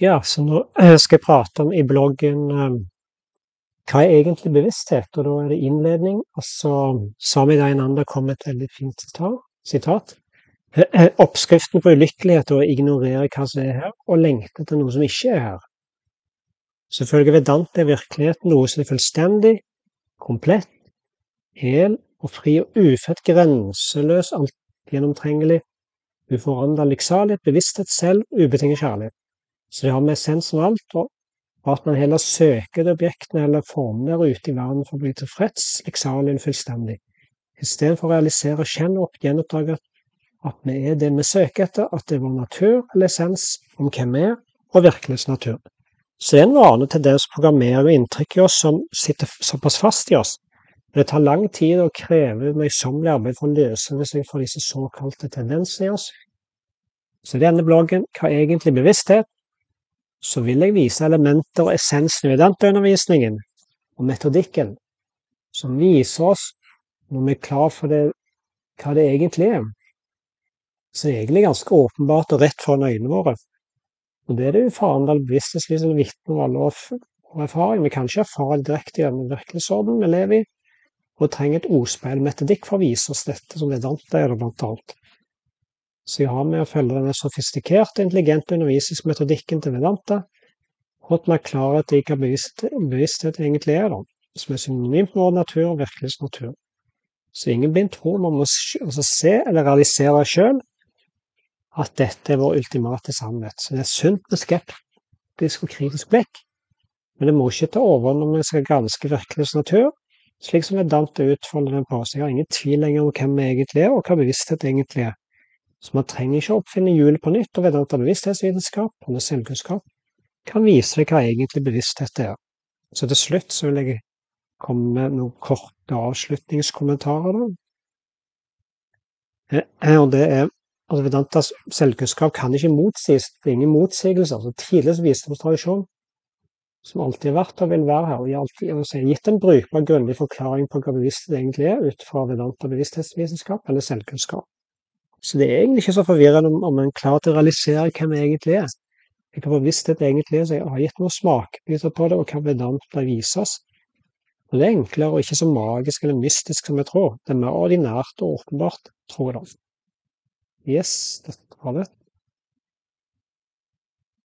Ja, så nå eh, skal jeg prate om i bloggen eh, hva er egentlig bevissthet, og da er det innledning. Og så Sami Dainanda kom med et veldig fint sitat. Oppskriften på ulykkelighet er å ignorere hva som er her, og lengte etter noe som ikke er her. Selvfølgelig Vedanta er virkeligheten noe som er fullstendig, komplett, hel og fri og ufødt, grenseløs, alt gjennomtrengelig, uforandret lykksalighet, bevissthet selv, ubetinget kjærlighet. Så det har med essensen av alt, og at man heller søker de objektene eller formene der ute i verden for å bli tilfreds, liksom fullstendig. Istedenfor å realisere og kjenne opp, gjenoppdage at vi er det vi søker etter, at det er vår natur eller essens om hvem vi er, og virkelighetsnatur. Så det er en vane til det å programmerer og inntrykk i oss som sitter såpass fast i oss. Men det tar lang tid og krever møysommelig arbeid for å løse seg fra disse såkalte tendensene i oss. Så denne bloggen Hva er egentlig bevissthet? Så vil jeg vise elementer og essensen i Vedanta-undervisningen og metodikken som viser oss, når vi er klar for det, hva det egentlig er, så er det egentlig ganske åpenbart og rett foran øynene våre. Og det er det uforanderlige bevissthetsliv en vitne om alle og erfaring. Vi kan ikke erfare direkte gjennom virkelighetsorden vi lever i, og trenger et ordspeil metodikk for å vise oss dette som Vedanta er, det blant annet. Så jeg har med å følge denne sofistikerte, intelligente undervisningsmetodikken til Vedanta, fått meg klarhet i hva bevissthet, egentlig er, da, som er synonymt med vår natur og virkelighetsnatur. Så ingen blind tro man må altså se eller realisere sjøl at dette er vår ultimate sannhet. Så det er sunt med skeptisk og kritisk blikk, men det må ikke ta over når vi skal granske virkelighetsnatur, slik som Vedanta utfolder den på. oss. jeg har ingen tvil lenger om hvem vi egentlig er, og hva bevissthet egentlig er. Så man trenger ikke å oppfinne hjulet på nytt, og Vedanta bevissthetsvitenskap og selvkunnskap kan vise deg hva egentlig bevissthet er. Så til slutt så vil jeg komme med noen korte avslutningskommentarer. Da. Eh, og det er at Vedantas selvkunnskap kan ikke motsies. Det er ingen motsigelser. Altså, tidligere visdomstradisjon, som alltid har vært og vil være her, og har alltid altså, gitt en brukbar, grundig forklaring på hva bevissthet egentlig er, ut fra Vedanta bevissthetsvitenskap eller selvkunnskap. Så det er egentlig ikke så forvirrende om, om en klarer å realisere hvem jeg egentlig er. Jeg har bevissthet egentlig er, så jeg har gitt noen smakbiter på det, og hva det vises. Og det er enklere og ikke så magisk eller mystisk som jeg tror. Det er mer ordinært og åpenbart, tror jeg da. Yes, dette var det.